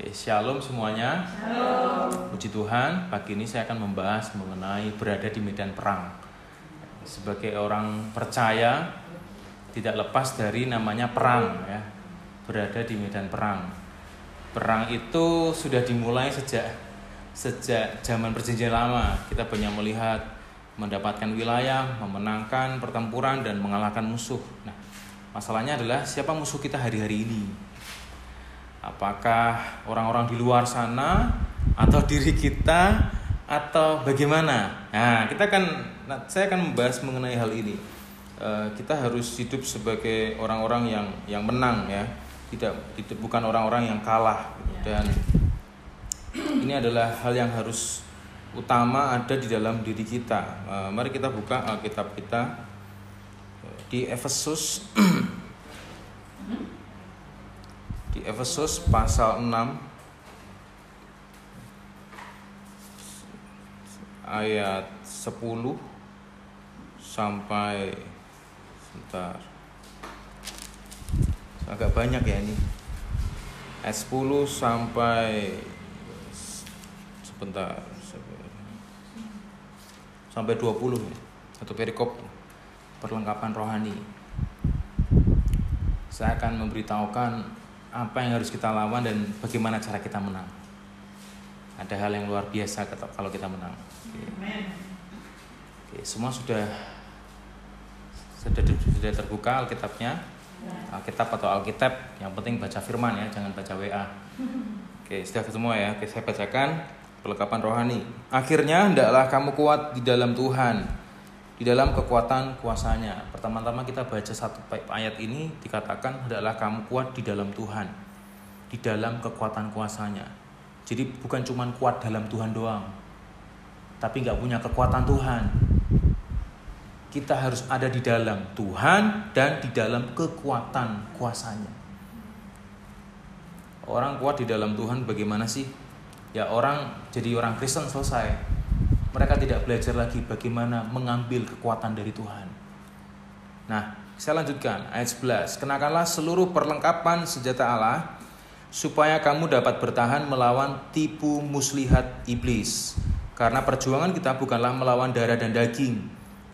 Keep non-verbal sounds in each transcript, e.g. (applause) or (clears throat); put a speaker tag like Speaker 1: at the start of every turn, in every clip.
Speaker 1: Oke, shalom semuanya. Shalom. Puji Tuhan, pagi ini saya akan membahas mengenai berada di medan perang. Sebagai orang percaya, tidak lepas dari namanya perang ya. Berada di medan perang. Perang itu sudah dimulai sejak sejak zaman perjanjian lama. Kita banyak melihat mendapatkan wilayah, memenangkan pertempuran dan mengalahkan musuh. Nah, masalahnya adalah siapa musuh kita hari-hari ini? Apakah orang-orang di luar sana atau diri kita atau bagaimana? Nah, kita akan nah, saya akan membahas mengenai hal ini. Uh, kita harus hidup sebagai orang-orang yang yang menang ya, tidak bukan orang-orang yang kalah dan ini adalah hal yang harus utama ada di dalam diri kita. Uh, mari kita buka Alkitab kita di Efesus (clears throat) di Efesus pasal 6 ayat 10 sampai sebentar. Agak banyak ya ini. Ayat 10 sampai sebentar. Sampai 20 ya satu perikop perlengkapan rohani. Saya akan memberitahukan apa yang harus kita lawan dan bagaimana cara kita menang. Ada hal yang luar biasa kalau kita menang. Oke. Oke, semua sudah sudah sudah terbuka Alkitabnya. Ya. Alkitab atau Alkitab, yang penting baca firman ya, jangan baca WA. Oke, sudah semua ya. Oke, saya bacakan perlengkapan rohani. Akhirnya hendaklah kamu kuat di dalam Tuhan di dalam kekuatan kuasanya. Pertama-tama kita baca satu ayat ini dikatakan adalah kamu kuat di dalam Tuhan, di dalam kekuatan kuasanya. Jadi bukan cuma kuat dalam Tuhan doang, tapi nggak punya kekuatan Tuhan. Kita harus ada di dalam Tuhan dan di dalam kekuatan kuasanya. Orang kuat di dalam Tuhan bagaimana sih? Ya orang jadi orang Kristen selesai mereka tidak belajar lagi bagaimana mengambil kekuatan dari Tuhan. Nah, saya lanjutkan ayat 11. Kenakanlah seluruh perlengkapan senjata Allah supaya kamu dapat bertahan melawan tipu muslihat iblis. Karena perjuangan kita bukanlah melawan darah dan daging,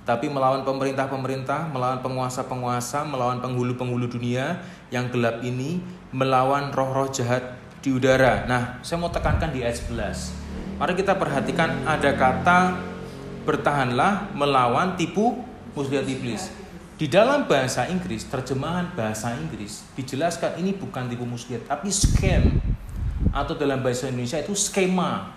Speaker 1: tapi melawan pemerintah-pemerintah, melawan penguasa-penguasa, melawan penghulu-penghulu dunia yang gelap ini, melawan roh-roh jahat di udara. Nah, saya mau tekankan di ayat 11. Mari kita perhatikan ada kata bertahanlah melawan tipu muslihat iblis. Di dalam bahasa Inggris, terjemahan bahasa Inggris dijelaskan ini bukan tipu muslihat, tapi scam. Atau dalam bahasa Indonesia itu skema.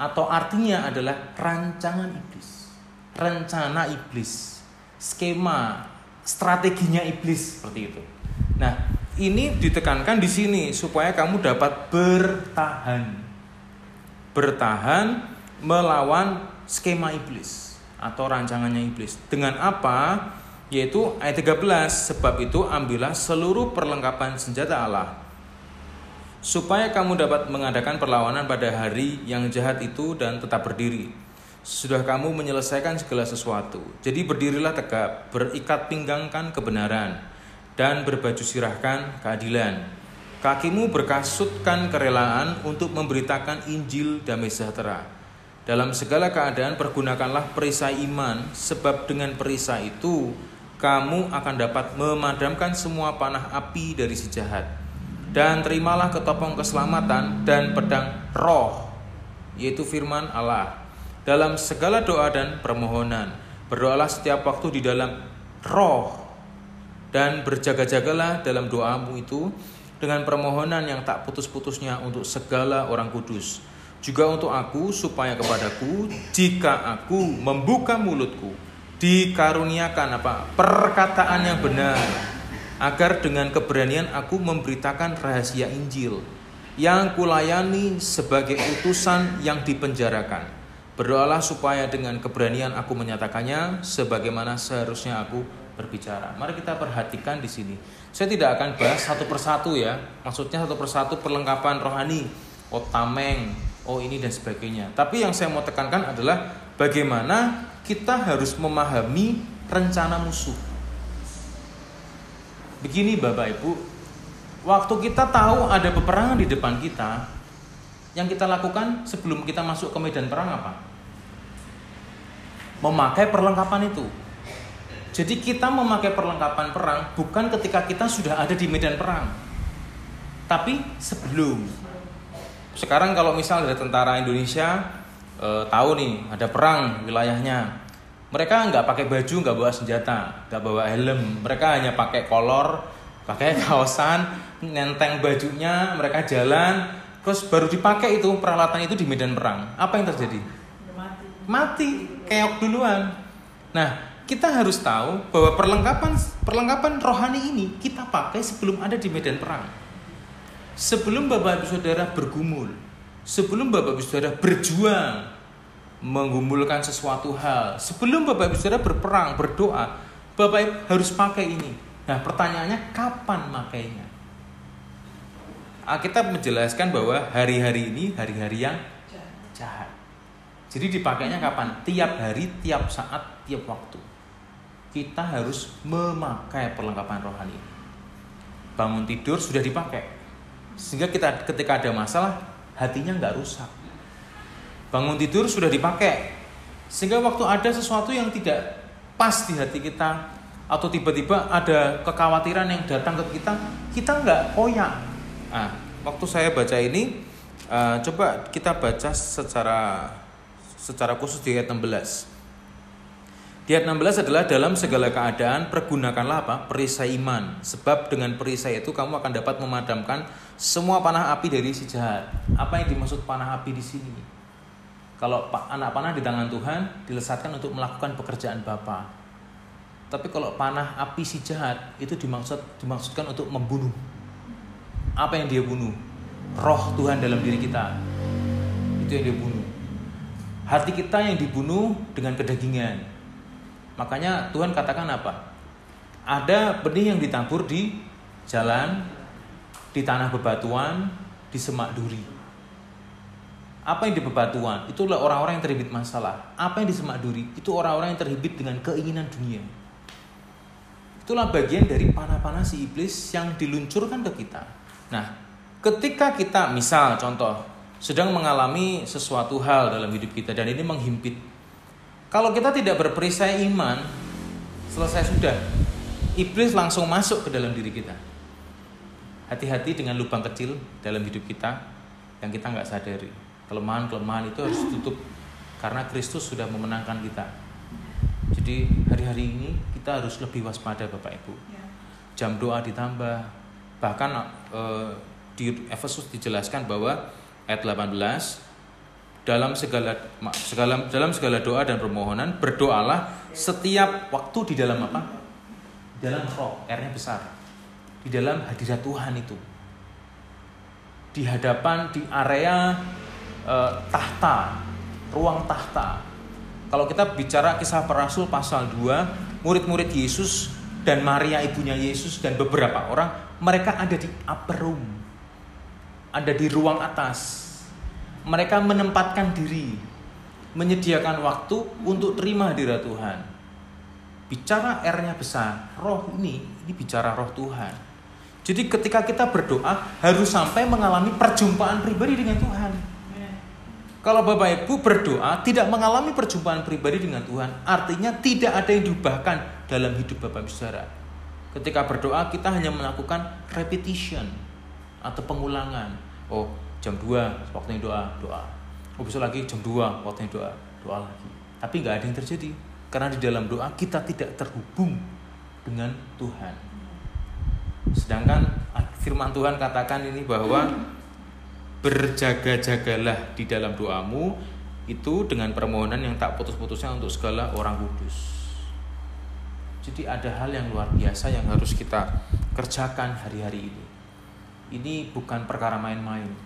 Speaker 1: Atau artinya adalah rancangan iblis. Rencana iblis. Skema, strateginya iblis seperti itu. Nah, ini ditekankan di sini supaya kamu dapat bertahan bertahan melawan skema iblis atau rancangannya iblis. Dengan apa? Yaitu ayat 13, sebab itu ambillah seluruh perlengkapan senjata Allah supaya kamu dapat mengadakan perlawanan pada hari yang jahat itu dan tetap berdiri. Sudah kamu menyelesaikan segala sesuatu. Jadi berdirilah tegak, berikat pinggangkan kebenaran dan berbaju sirahkan keadilan Kakimu berkasutkan kerelaan untuk memberitakan Injil damai sejahtera. Dalam segala keadaan pergunakanlah perisai iman, sebab dengan perisai itu kamu akan dapat memadamkan semua panah api dari si jahat. Dan terimalah ketopong keselamatan dan pedang roh, yaitu firman Allah. Dalam segala doa dan permohonan, berdoalah setiap waktu di dalam roh, dan berjaga-jagalah dalam doamu itu dengan permohonan yang tak putus-putusnya untuk segala orang kudus. Juga untuk aku supaya kepadaku jika aku membuka mulutku dikaruniakan apa? perkataan yang benar agar dengan keberanian aku memberitakan rahasia Injil yang kulayani sebagai utusan yang dipenjarakan. Berdoalah supaya dengan keberanian aku menyatakannya sebagaimana seharusnya aku berbicara. Mari kita perhatikan di sini. Saya tidak akan bahas satu persatu ya. Maksudnya satu persatu perlengkapan rohani, oh tameng, oh ini dan sebagainya. Tapi yang saya mau tekankan adalah bagaimana kita harus memahami rencana musuh. Begini Bapak Ibu, Waktu kita tahu ada peperangan di depan kita, yang kita lakukan sebelum kita masuk ke medan perang apa? Memakai perlengkapan itu. Jadi kita memakai perlengkapan perang bukan ketika kita sudah ada di medan perang. Tapi sebelum. Sekarang kalau misal ada tentara Indonesia eh, tahu nih ada perang wilayahnya. Mereka nggak pakai baju, nggak bawa senjata, nggak bawa helm. Mereka hanya pakai kolor, pakai (laughs) kaosan, nenteng bajunya, mereka jalan, terus baru dipakai itu peralatan itu di medan perang. Apa yang terjadi?
Speaker 2: Mati.
Speaker 1: Mati, keok duluan. Nah, kita harus tahu bahwa perlengkapan perlengkapan rohani ini kita pakai sebelum ada di medan perang. Sebelum Bapak Ibu Saudara bergumul, sebelum Bapak Ibu Saudara berjuang menggumulkan sesuatu hal, sebelum Bapak Ibu Saudara berperang, berdoa, Bapak Ibu harus pakai ini. Nah, pertanyaannya kapan makainya? Alkitab menjelaskan bahwa hari-hari ini hari-hari yang jahat. Jadi dipakainya kapan? Tiap hari, tiap saat, tiap waktu. Kita harus memakai perlengkapan rohani. Bangun tidur sudah dipakai. Sehingga kita ketika ada masalah, hatinya nggak rusak. Bangun tidur sudah dipakai. Sehingga waktu ada sesuatu yang tidak pas di hati kita, atau tiba-tiba ada kekhawatiran yang datang ke kita, kita nggak koyak. Nah, waktu saya baca ini, uh, coba kita baca secara secara khusus di ayat 16. Di ayat 16 adalah dalam segala keadaan pergunakanlah apa? Perisai iman. Sebab dengan perisai itu kamu akan dapat memadamkan semua panah api dari si jahat. Apa yang dimaksud panah api di sini? Kalau anak panah di tangan Tuhan dilesatkan untuk melakukan pekerjaan Bapa. Tapi kalau panah api si jahat itu dimaksud dimaksudkan untuk membunuh. Apa yang dia bunuh? Roh Tuhan dalam diri kita. Itu yang dia bunuh hati kita yang dibunuh dengan kedagingan. Makanya Tuhan katakan apa? Ada benih yang ditabur di jalan, di tanah bebatuan, di semak duri. Apa yang di bebatuan? Itulah orang-orang yang terhibit masalah. Apa yang di semak duri? Itu orang-orang yang terhibit dengan keinginan dunia. Itulah bagian dari panah-panah si iblis yang diluncurkan ke kita. Nah, ketika kita misal contoh sedang mengalami sesuatu hal dalam hidup kita dan ini menghimpit. Kalau kita tidak berperisai iman, selesai sudah. Iblis langsung masuk ke dalam diri kita. Hati-hati dengan lubang kecil dalam hidup kita yang kita nggak sadari. Kelemahan-kelemahan itu harus ditutup karena Kristus sudah memenangkan kita. Jadi hari-hari ini kita harus lebih waspada Bapak Ibu.
Speaker 2: Ya.
Speaker 1: Jam doa ditambah. Bahkan eh, di Efesus dijelaskan bahwa ayat 18 dalam segala segala dalam segala doa dan permohonan berdoalah setiap waktu di dalam apa? Di dalam roh, R-nya besar. Di dalam hadirat Tuhan itu. Di hadapan di area eh, tahta, ruang tahta. Kalau kita bicara kisah para rasul pasal 2, murid-murid Yesus dan Maria ibunya Yesus dan beberapa orang mereka ada di upper room ada di ruang atas. Mereka menempatkan diri, menyediakan waktu untuk terima hadirat Tuhan. Bicara R-nya besar, roh ini, ini bicara roh Tuhan. Jadi ketika kita berdoa harus sampai mengalami perjumpaan pribadi dengan Tuhan. Kalau Bapak Ibu berdoa tidak mengalami perjumpaan pribadi dengan Tuhan, artinya tidak ada yang diubahkan dalam hidup Bapak Ibu Saudara. Ketika berdoa kita hanya melakukan repetition atau pengulangan. Oh, jam 2 waktunya doa, doa. Oh, besok lagi jam 2 waktunya doa, doa lagi. Tapi nggak ada yang terjadi karena di dalam doa kita tidak terhubung dengan Tuhan. Sedangkan firman Tuhan katakan ini bahwa berjaga-jagalah di dalam doamu itu dengan permohonan yang tak putus-putusnya untuk segala orang kudus. Jadi ada hal yang luar biasa yang harus kita kerjakan hari-hari ini. Ini bukan perkara main-main.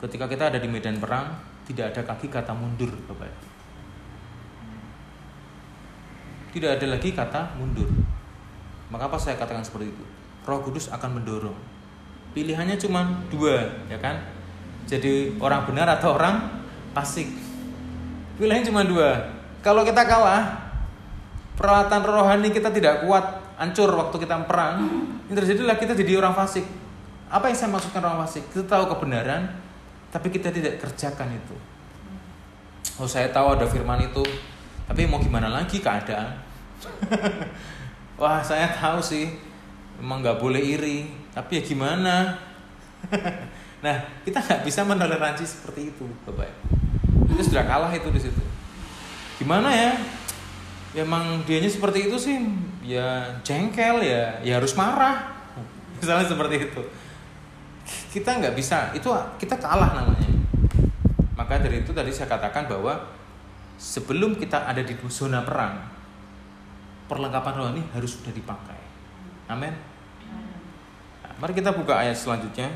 Speaker 1: Ketika kita ada di medan perang, tidak ada kaki kata mundur, Bapak. Tidak ada lagi kata mundur. Maka apa saya katakan seperti itu? Roh Kudus akan mendorong. Pilihannya cuma dua, ya kan? Jadi orang benar atau orang pasik. Pilihannya cuma dua. Kalau kita kalah, peralatan rohani kita tidak kuat, hancur waktu kita perang, ini terjadilah kita jadi orang fasik Apa yang saya maksudkan orang fasik? Kita tahu kebenaran, tapi kita tidak kerjakan itu. Oh saya tahu ada firman itu, tapi mau gimana lagi keadaan? (laughs) Wah saya tahu sih, emang nggak boleh iri, tapi ya gimana? (laughs) nah kita nggak bisa menoleransi seperti itu, bapak. Itu sudah kalah itu di situ. Gimana ya? ya emang dianya seperti itu sih ya jengkel ya ya harus marah (laughs) misalnya seperti itu kita nggak bisa. Itu kita kalah namanya. Maka dari itu tadi saya katakan bahwa sebelum kita ada di zona perang perlengkapan rohani harus sudah dipakai. Amin. Nah, mari kita buka ayat selanjutnya.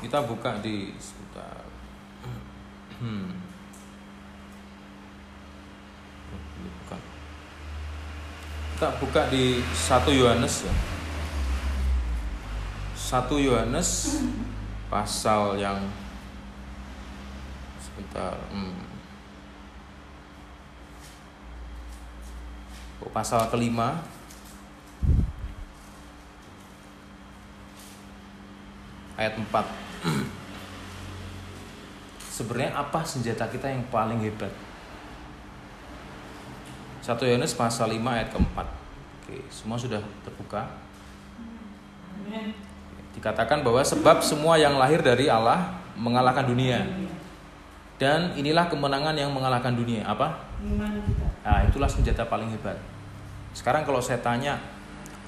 Speaker 1: Kita buka di sebentar. Hmm. Kita buka di 1 Yohanes ya. 1 Yohanes pasal yang sebentar hmm. Oh, pasal kelima ayat 4 (clears throat) sebenarnya apa senjata kita yang paling hebat 1 Yohanes pasal 5 ayat keempat. Oke, semua sudah terbuka. Dikatakan bahwa sebab semua yang lahir dari Allah mengalahkan dunia. Dan inilah kemenangan yang mengalahkan dunia. Apa? Nah, itulah senjata paling hebat. Sekarang kalau saya tanya,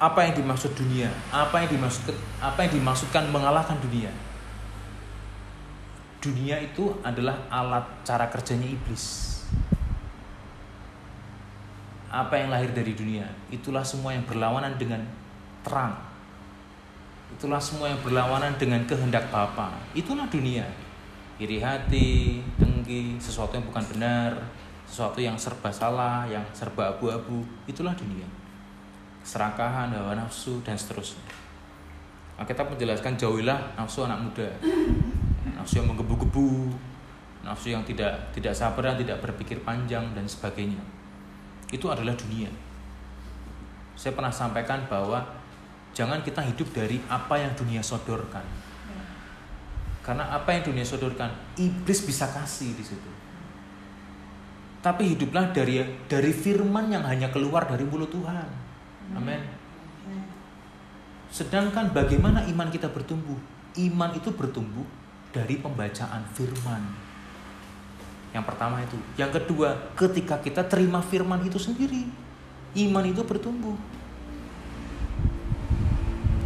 Speaker 1: apa yang dimaksud dunia? Apa yang dimaksud apa yang dimaksudkan mengalahkan dunia? Dunia itu adalah alat cara kerjanya iblis apa yang lahir dari dunia itulah semua yang berlawanan dengan terang itulah semua yang berlawanan dengan kehendak Bapa. Itulah dunia. Iri hati dengki sesuatu yang bukan benar sesuatu yang serba salah yang serba abu-abu. Itulah dunia. Serakahan hawa nafsu dan seterusnya. Nah, kita menjelaskan jauhilah nafsu anak muda. Nafsu yang menggebu-gebu nafsu yang tidak tidak sabar tidak berpikir panjang dan sebagainya. Itu adalah dunia. Saya pernah sampaikan bahwa jangan kita hidup dari apa yang dunia sodorkan. Karena apa yang dunia sodorkan, iblis bisa kasih di situ. Tapi hiduplah dari dari firman yang hanya keluar dari mulut Tuhan. Amin. Sedangkan bagaimana iman kita bertumbuh? Iman itu bertumbuh dari pembacaan firman. Yang pertama itu. Yang kedua, ketika kita terima firman itu sendiri, iman itu bertumbuh.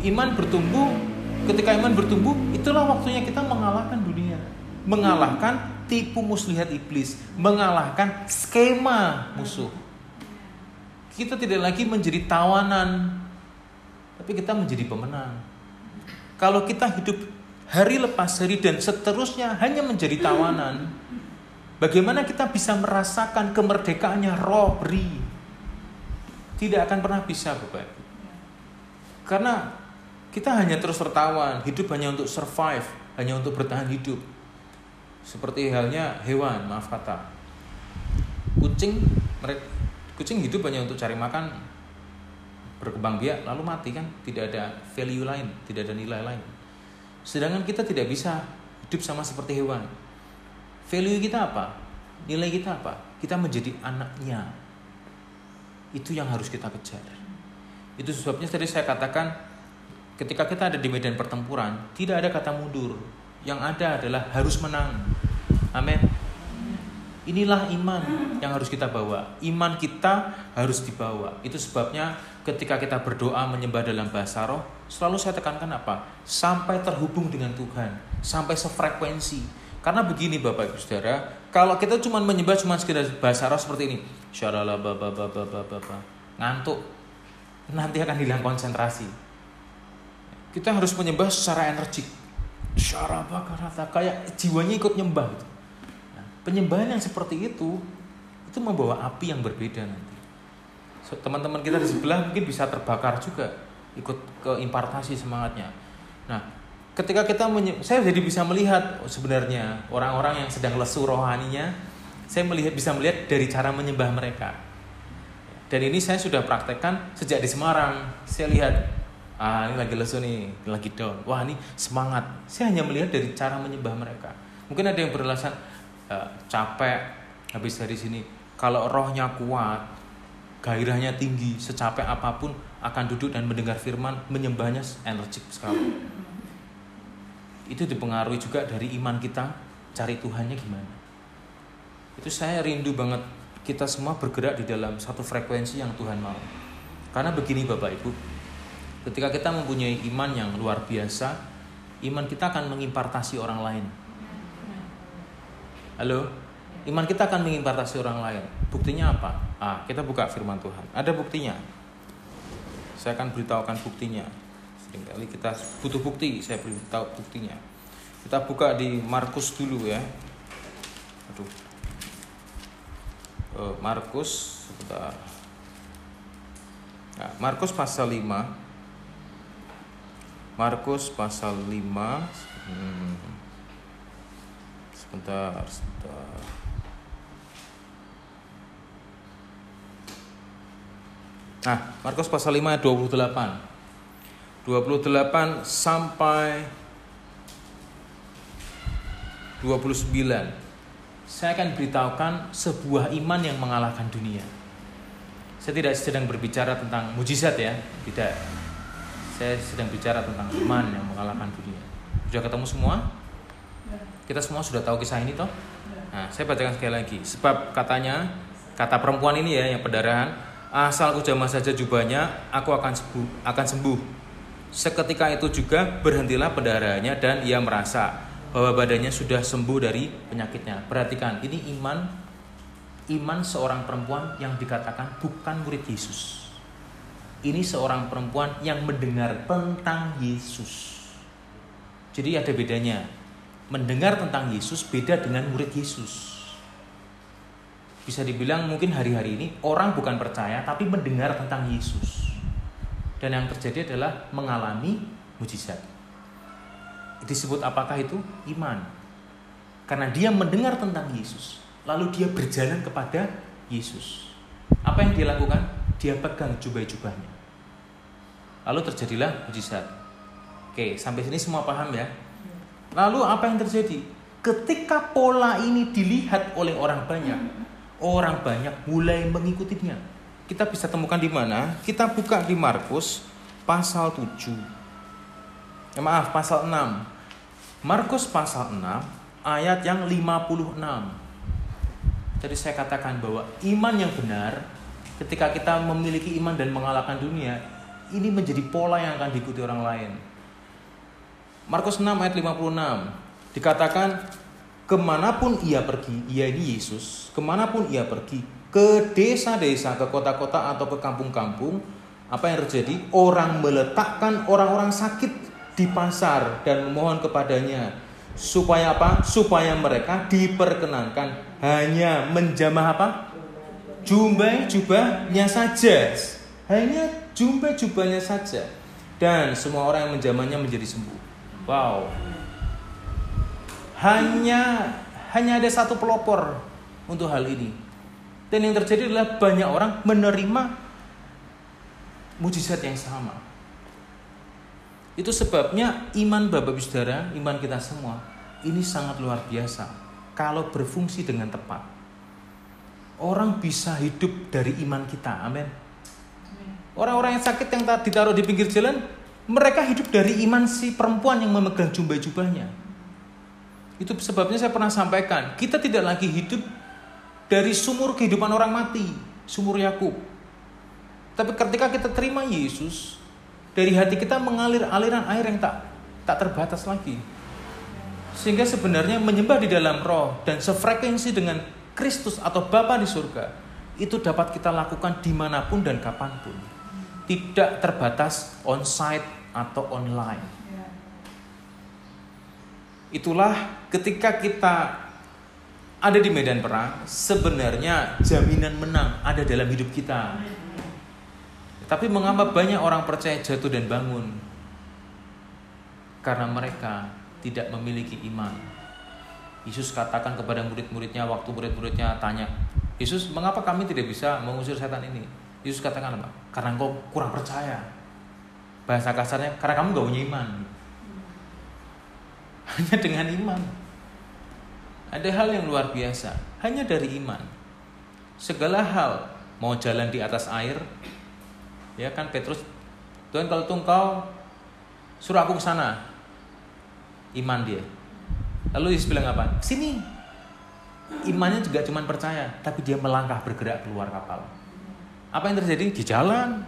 Speaker 1: Iman bertumbuh, ketika iman bertumbuh, itulah waktunya kita mengalahkan dunia. Mengalahkan tipu muslihat iblis, mengalahkan skema musuh. Kita tidak lagi menjadi tawanan, tapi kita menjadi pemenang. Kalau kita hidup hari lepas hari dan seterusnya hanya menjadi tawanan, Bagaimana kita bisa merasakan kemerdekaannya roh beri? Tidak akan pernah bisa, Bapak. Karena kita hanya terus tertawan, hidup hanya untuk survive, hanya untuk bertahan hidup. Seperti halnya hewan, maaf kata. Kucing, kucing hidup hanya untuk cari makan, berkembang biak, lalu mati kan? Tidak ada value lain, tidak ada nilai lain. Sedangkan kita tidak bisa hidup sama seperti hewan Value kita apa? Nilai kita apa? Kita menjadi anaknya. Itu yang harus kita kejar. Itu sebabnya tadi saya katakan ketika kita ada di medan pertempuran, tidak ada kata mundur. Yang ada adalah harus menang. Amin. Inilah iman yang harus kita bawa. Iman kita harus dibawa. Itu sebabnya ketika kita berdoa menyembah dalam bahasa roh, selalu saya tekankan apa? Sampai terhubung dengan Tuhan, sampai sefrekuensi karena begini Bapak Ibu Saudara, kalau kita cuma menyembah cuma sekedar bahasa roh seperti ini, syarala baba baba baba ngantuk, nanti akan hilang konsentrasi. Kita harus menyembah secara energik. Syaraba karata kayak jiwanya ikut nyembah gitu. Nah, penyembahan yang seperti itu itu membawa api yang berbeda nanti. So, teman-teman kita di sebelah mungkin bisa terbakar juga ikut ke impartasi semangatnya. Nah, ketika kita saya jadi bisa melihat oh, sebenarnya orang-orang yang sedang lesu rohaninya saya melihat bisa melihat dari cara menyembah mereka dan ini saya sudah praktekkan sejak di Semarang saya lihat ah ini lagi lesu nih lagi down. Wah ini semangat. Saya hanya melihat dari cara menyembah mereka. Mungkin ada yang beralasan e, capek habis dari sini. Kalau rohnya kuat gairahnya tinggi secapek apa pun akan duduk dan mendengar firman menyembahnya energik sekali. Itu dipengaruhi juga dari iman kita cari Tuhannya gimana. Itu saya rindu banget kita semua bergerak di dalam satu frekuensi yang Tuhan mau. Karena begini Bapak Ibu Ketika kita mempunyai iman yang luar biasa, iman kita akan mengimpartasi orang lain. Halo? Iman kita akan mengimpartasi orang lain. Buktinya apa? Ah, kita buka firman Tuhan. Ada buktinya. Saya akan beritahukan buktinya. Seringkali kita butuh bukti, saya beritahu buktinya. Kita buka di Markus dulu ya. Aduh. Eh, Markus. Nah, Markus pasal 5 Markus pasal 5 hmm. Sebentar, sebentar. Nah, Markus pasal 5 ayat 28 28 sampai 29 Saya akan beritahukan sebuah iman yang mengalahkan dunia. Saya tidak sedang berbicara tentang mujizat ya Tidak saya sedang bicara tentang iman yang mengalahkan dunia. Sudah ketemu semua? Kita semua sudah tahu kisah ini toh? Nah, saya bacakan sekali lagi. Sebab katanya, kata perempuan ini ya yang pendarahan, asal aku jamah saja jubahnya, aku akan sembuh, akan sembuh. Seketika itu juga berhentilah pendarahannya dan ia merasa bahwa badannya sudah sembuh dari penyakitnya. Perhatikan, ini iman iman seorang perempuan yang dikatakan bukan murid Yesus ini seorang perempuan yang mendengar tentang Yesus. Jadi ada bedanya. Mendengar tentang Yesus beda dengan murid Yesus. Bisa dibilang mungkin hari-hari ini orang bukan percaya tapi mendengar tentang Yesus. Dan yang terjadi adalah mengalami mujizat. Disebut apakah itu? Iman. Karena dia mendengar tentang Yesus, lalu dia berjalan kepada Yesus. Apa yang dia lakukan? Dia pegang jubah-jubahnya. Lalu terjadilah mujizat. Oke, sampai sini semua paham ya? Lalu apa yang terjadi? Ketika pola ini dilihat oleh orang banyak, orang banyak mulai mengikutinya. Kita bisa temukan di mana? Kita buka di Markus pasal 7. Ya, maaf, pasal 6. Markus pasal 6 ayat yang 56. Jadi saya katakan bahwa iman yang benar ketika kita memiliki iman dan mengalahkan dunia, ini menjadi pola yang akan diikuti orang lain. Markus 6 ayat 56 dikatakan ke mana pun ia pergi, ia ini Yesus, ke mana pun ia pergi, ke desa-desa, ke kota-kota atau ke kampung-kampung, apa yang terjadi? Orang meletakkan orang-orang sakit di pasar dan memohon kepadanya supaya apa? Supaya mereka diperkenankan hanya menjamah apa? jubah jubahnya saja hanya jubah jubahnya saja. Dan semua orang yang menjamannya menjadi sembuh. Wow. Hanya hanya ada satu pelopor untuk hal ini. Dan yang terjadi adalah banyak orang menerima mujizat yang sama. Itu sebabnya iman Bapak Ibu Saudara, iman kita semua ini sangat luar biasa. Kalau berfungsi dengan tepat orang bisa hidup dari iman kita. Amin. Orang-orang yang sakit yang ditaruh di pinggir jalan, mereka hidup dari iman si perempuan yang memegang jubah-jubahnya. Itu sebabnya saya pernah sampaikan, kita tidak lagi hidup dari sumur kehidupan orang mati, sumur Yakub. Tapi ketika kita terima Yesus, dari hati kita mengalir aliran air yang tak tak terbatas lagi. Sehingga sebenarnya menyembah di dalam roh dan sefrekuensi dengan Kristus atau Bapa di surga itu dapat kita lakukan di mana pun dan kapan pun. Tidak terbatas on-site atau online. Itulah ketika kita ada di medan perang, sebenarnya jaminan menang ada dalam hidup kita. Tapi mengapa banyak orang percaya jatuh dan bangun? Karena mereka tidak memiliki iman Yesus katakan kepada murid-muridnya waktu murid-muridnya tanya, Yesus mengapa kami tidak bisa mengusir setan ini? Yesus katakan apa? Karena engkau kurang percaya. Bahasa kasarnya karena kamu gak punya iman. (laughs) Hanya dengan iman. Ada hal yang luar biasa, hanya dari iman. Segala hal, mau jalan di atas air, ya kan Petrus, Tuhan kalau tuh suruh aku ke sana, iman dia. Lalu Yesus bilang apa? Sini. Imannya juga cuma percaya, tapi dia melangkah bergerak keluar kapal. Apa yang terjadi? Di jalan.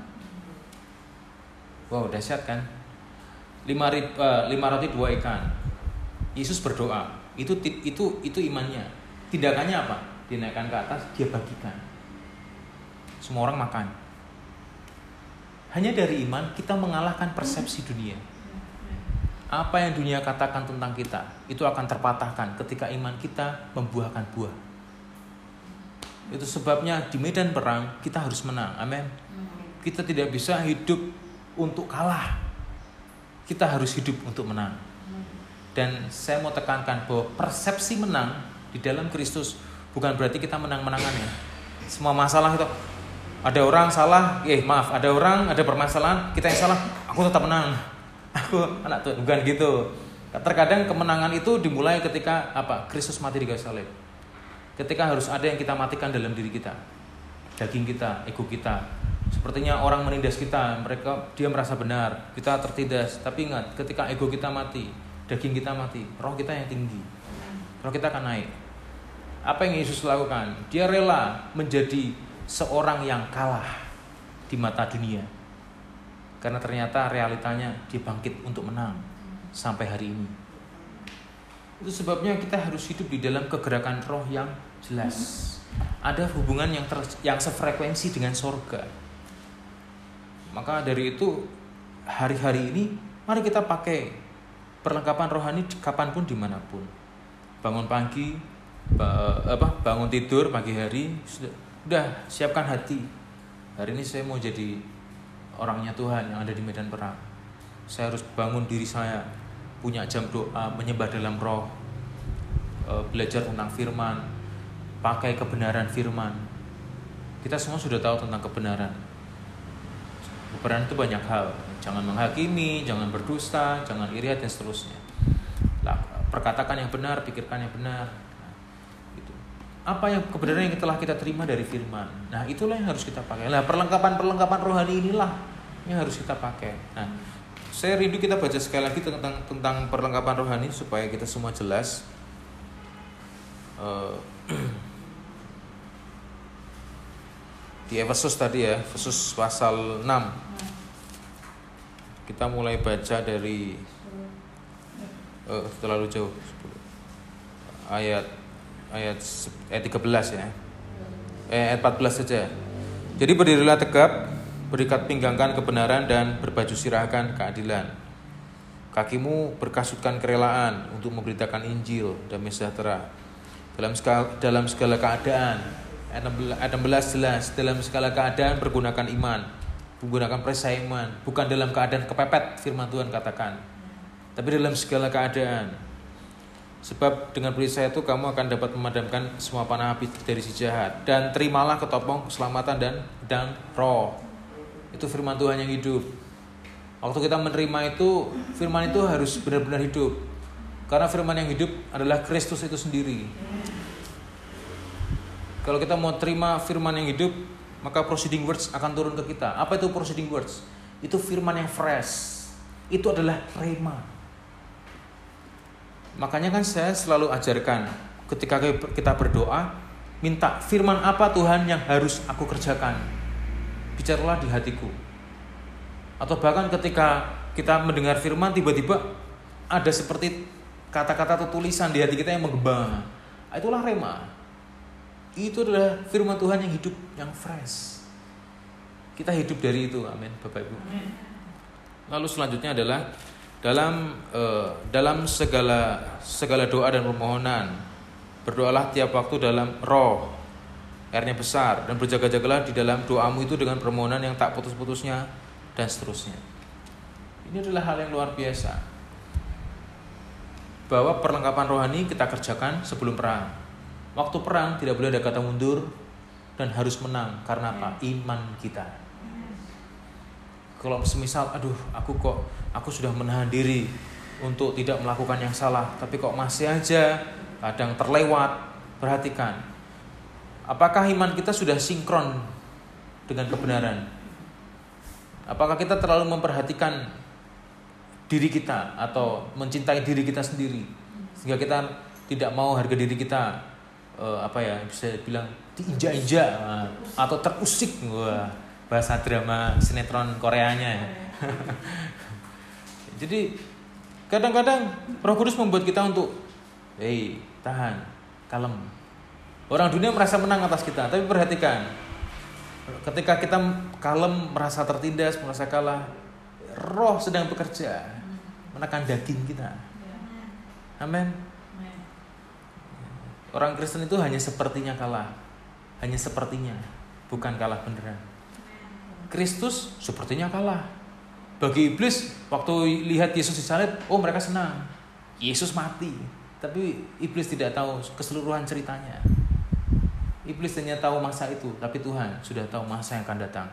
Speaker 1: Wow, dahsyat kan? Lima, uh, lima roti dua ikan. Yesus berdoa. Itu itu itu imannya. Tindakannya apa? Dinaikkan ke atas, dia bagikan. Semua orang makan. Hanya dari iman kita mengalahkan persepsi dunia. Apa yang dunia katakan tentang kita itu akan terpatahkan ketika iman kita membuahkan buah. Itu sebabnya di medan perang kita harus menang. Amin. Kita tidak bisa hidup untuk kalah. Kita harus hidup untuk menang. Dan saya mau tekankan bahwa persepsi menang di dalam Kristus bukan berarti kita menang-menangan ya. Semua masalah itu ada orang salah, eh maaf, ada orang ada permasalahan, kita yang salah, aku tetap menang (laughs) aku anak Tuhan bukan gitu terkadang kemenangan itu dimulai ketika apa Kristus mati di kayu salib ketika harus ada yang kita matikan dalam diri kita daging kita ego kita. Sepertinya orang menindas kita mereka dia merasa benar kita tertindas. Tapi ingat ketika ego kita mati daging kita mati roh kita yang tinggi. Roh kita akan naik. Apa yang Yesus lakukan? Dia rela menjadi seorang yang kalah di mata dunia. Karena ternyata realitanya dia bangkit untuk menang sampai hari ini. Itu sebabnya kita harus hidup di dalam kegerakan roh yang jelas. Ada hubungan yang ter, yang sefrekuensi dengan sorga. Maka dari itu hari-hari ini mari kita pakai perlengkapan rohani kapan pun di mana pun. Bangun pagi, apa bangun tidur pagi hari sudah, udah siapkan hati. Hari ini saya mau jadi orangnya Tuhan yang ada di medan perang. Saya harus bangun diri saya, punya jam doa, menyembah dalam roh, e, belajar tentang firman, pakai kebenaran firman. Kita semua sudah tahu tentang kebenaran. Kebenaran itu banyak hal. Jangan menghakimi, jangan berdusta, jangan iri dan seterusnya. perkatakan yang benar, pikirkan yang benar. Gitu. Apa yang kebenaran yang telah kita terima dari firman. Nah, itulah yang harus kita pakai. Nah, perlengkapan-perlengkapan rohani inilah yang harus kita pakai. Nah, saya rindu kita baca sekali lagi tentang tentang perlengkapan rohani supaya kita semua jelas. Uh, (clears throat) di Efesus tadi ya, Efesus pasal 6. Kita mulai baca dari uh, terlalu jauh. Ayat ayat ayat 13 ya. Eh, ayat 14 saja. Jadi berdirilah tegap Berikat pinggangkan kebenaran dan berbaju sirahkan keadilan. Kakimu berkasutkan kerelaan untuk memberitakan Injil dan sejahtera. Dalam segala, dalam segala keadaan, 16 jelas, dalam segala keadaan pergunakan iman, menggunakan perisai iman, bukan dalam keadaan kepepet, firman Tuhan katakan. Tapi dalam segala keadaan, Sebab dengan perisai itu kamu akan dapat memadamkan semua panah api dari si jahat dan terimalah ketopong keselamatan dan dan roh itu firman Tuhan yang hidup. Waktu kita menerima itu, firman itu harus benar-benar hidup. Karena firman yang hidup adalah Kristus itu sendiri. Kalau kita mau terima firman yang hidup, maka proceeding words akan turun ke kita. Apa itu proceeding words? Itu firman yang fresh. Itu adalah rema. Makanya kan saya selalu ajarkan ketika kita berdoa, minta firman apa Tuhan yang harus aku kerjakan bicaralah di hatiku. Atau bahkan ketika kita mendengar firman tiba-tiba ada seperti kata-kata atau tulisan di hati kita yang menggembang. Itulah rema. Itu adalah firman Tuhan yang hidup, yang fresh. Kita hidup dari itu, amin, Bapak Ibu. Lalu selanjutnya adalah dalam uh, dalam segala segala doa dan permohonan berdoalah tiap waktu dalam roh R-nya besar dan berjaga-jagalah di dalam doamu itu dengan permohonan yang tak putus-putusnya dan seterusnya. Ini adalah hal yang luar biasa. Bahwa perlengkapan rohani kita kerjakan sebelum perang. Waktu perang tidak boleh ada kata mundur dan harus menang. Karena apa? Iman kita. kalau semisal aduh aku kok aku sudah menahan diri untuk tidak melakukan yang salah tapi kok masih aja kadang terlewat perhatikan. Apakah iman kita sudah sinkron dengan kebenaran? Apakah kita terlalu memperhatikan diri kita atau mencintai diri kita sendiri sehingga kita tidak mau harga diri kita uh, apa ya bisa bilang diinjak-injak uh, atau terusik wah bahasa drama sinetron Koreanya ya. (laughs) Jadi kadang-kadang Roh Kudus membuat kita untuk hei tahan kalem orang dunia merasa menang atas kita tapi perhatikan ketika kita kalem merasa tertindas merasa kalah roh sedang bekerja menekan daging kita. Amin. Orang Kristen itu hanya sepertinya kalah. Hanya sepertinya, bukan kalah beneran. Kristus sepertinya kalah. Bagi iblis, waktu lihat Yesus disalib, oh mereka senang. Yesus mati. Tapi iblis tidak tahu keseluruhan ceritanya. Iblis hanya tahu masa itu, tapi Tuhan sudah tahu masa yang akan datang.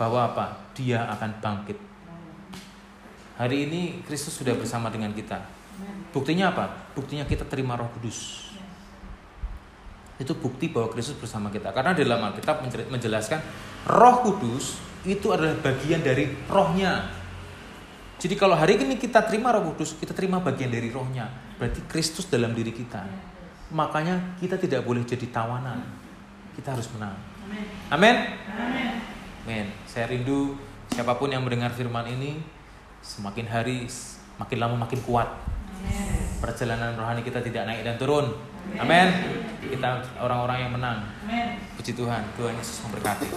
Speaker 1: Bahwa apa? Dia akan bangkit Hari ini Kristus sudah bersama dengan kita. Buktinya apa? Buktinya kita terima Roh Kudus. Itu bukti bahwa Kristus bersama kita. Karena dalam Alkitab menjelaskan Roh Kudus itu adalah bagian dari rohnya. Jadi kalau hari ini kita terima Roh Kudus, kita terima bagian dari rohnya. Berarti Kristus dalam diri kita. Makanya kita tidak boleh jadi tawanan. Kita harus menang. Amin. Amin. Saya rindu siapa pun yang mendengar firman ini semakin hari makin lama makin kuat. Perjalanan rohani kita tidak naik dan turun. Amin. Kita orang-orang yang menang. Puji Tuhan. Tuhan Yesus memberkati.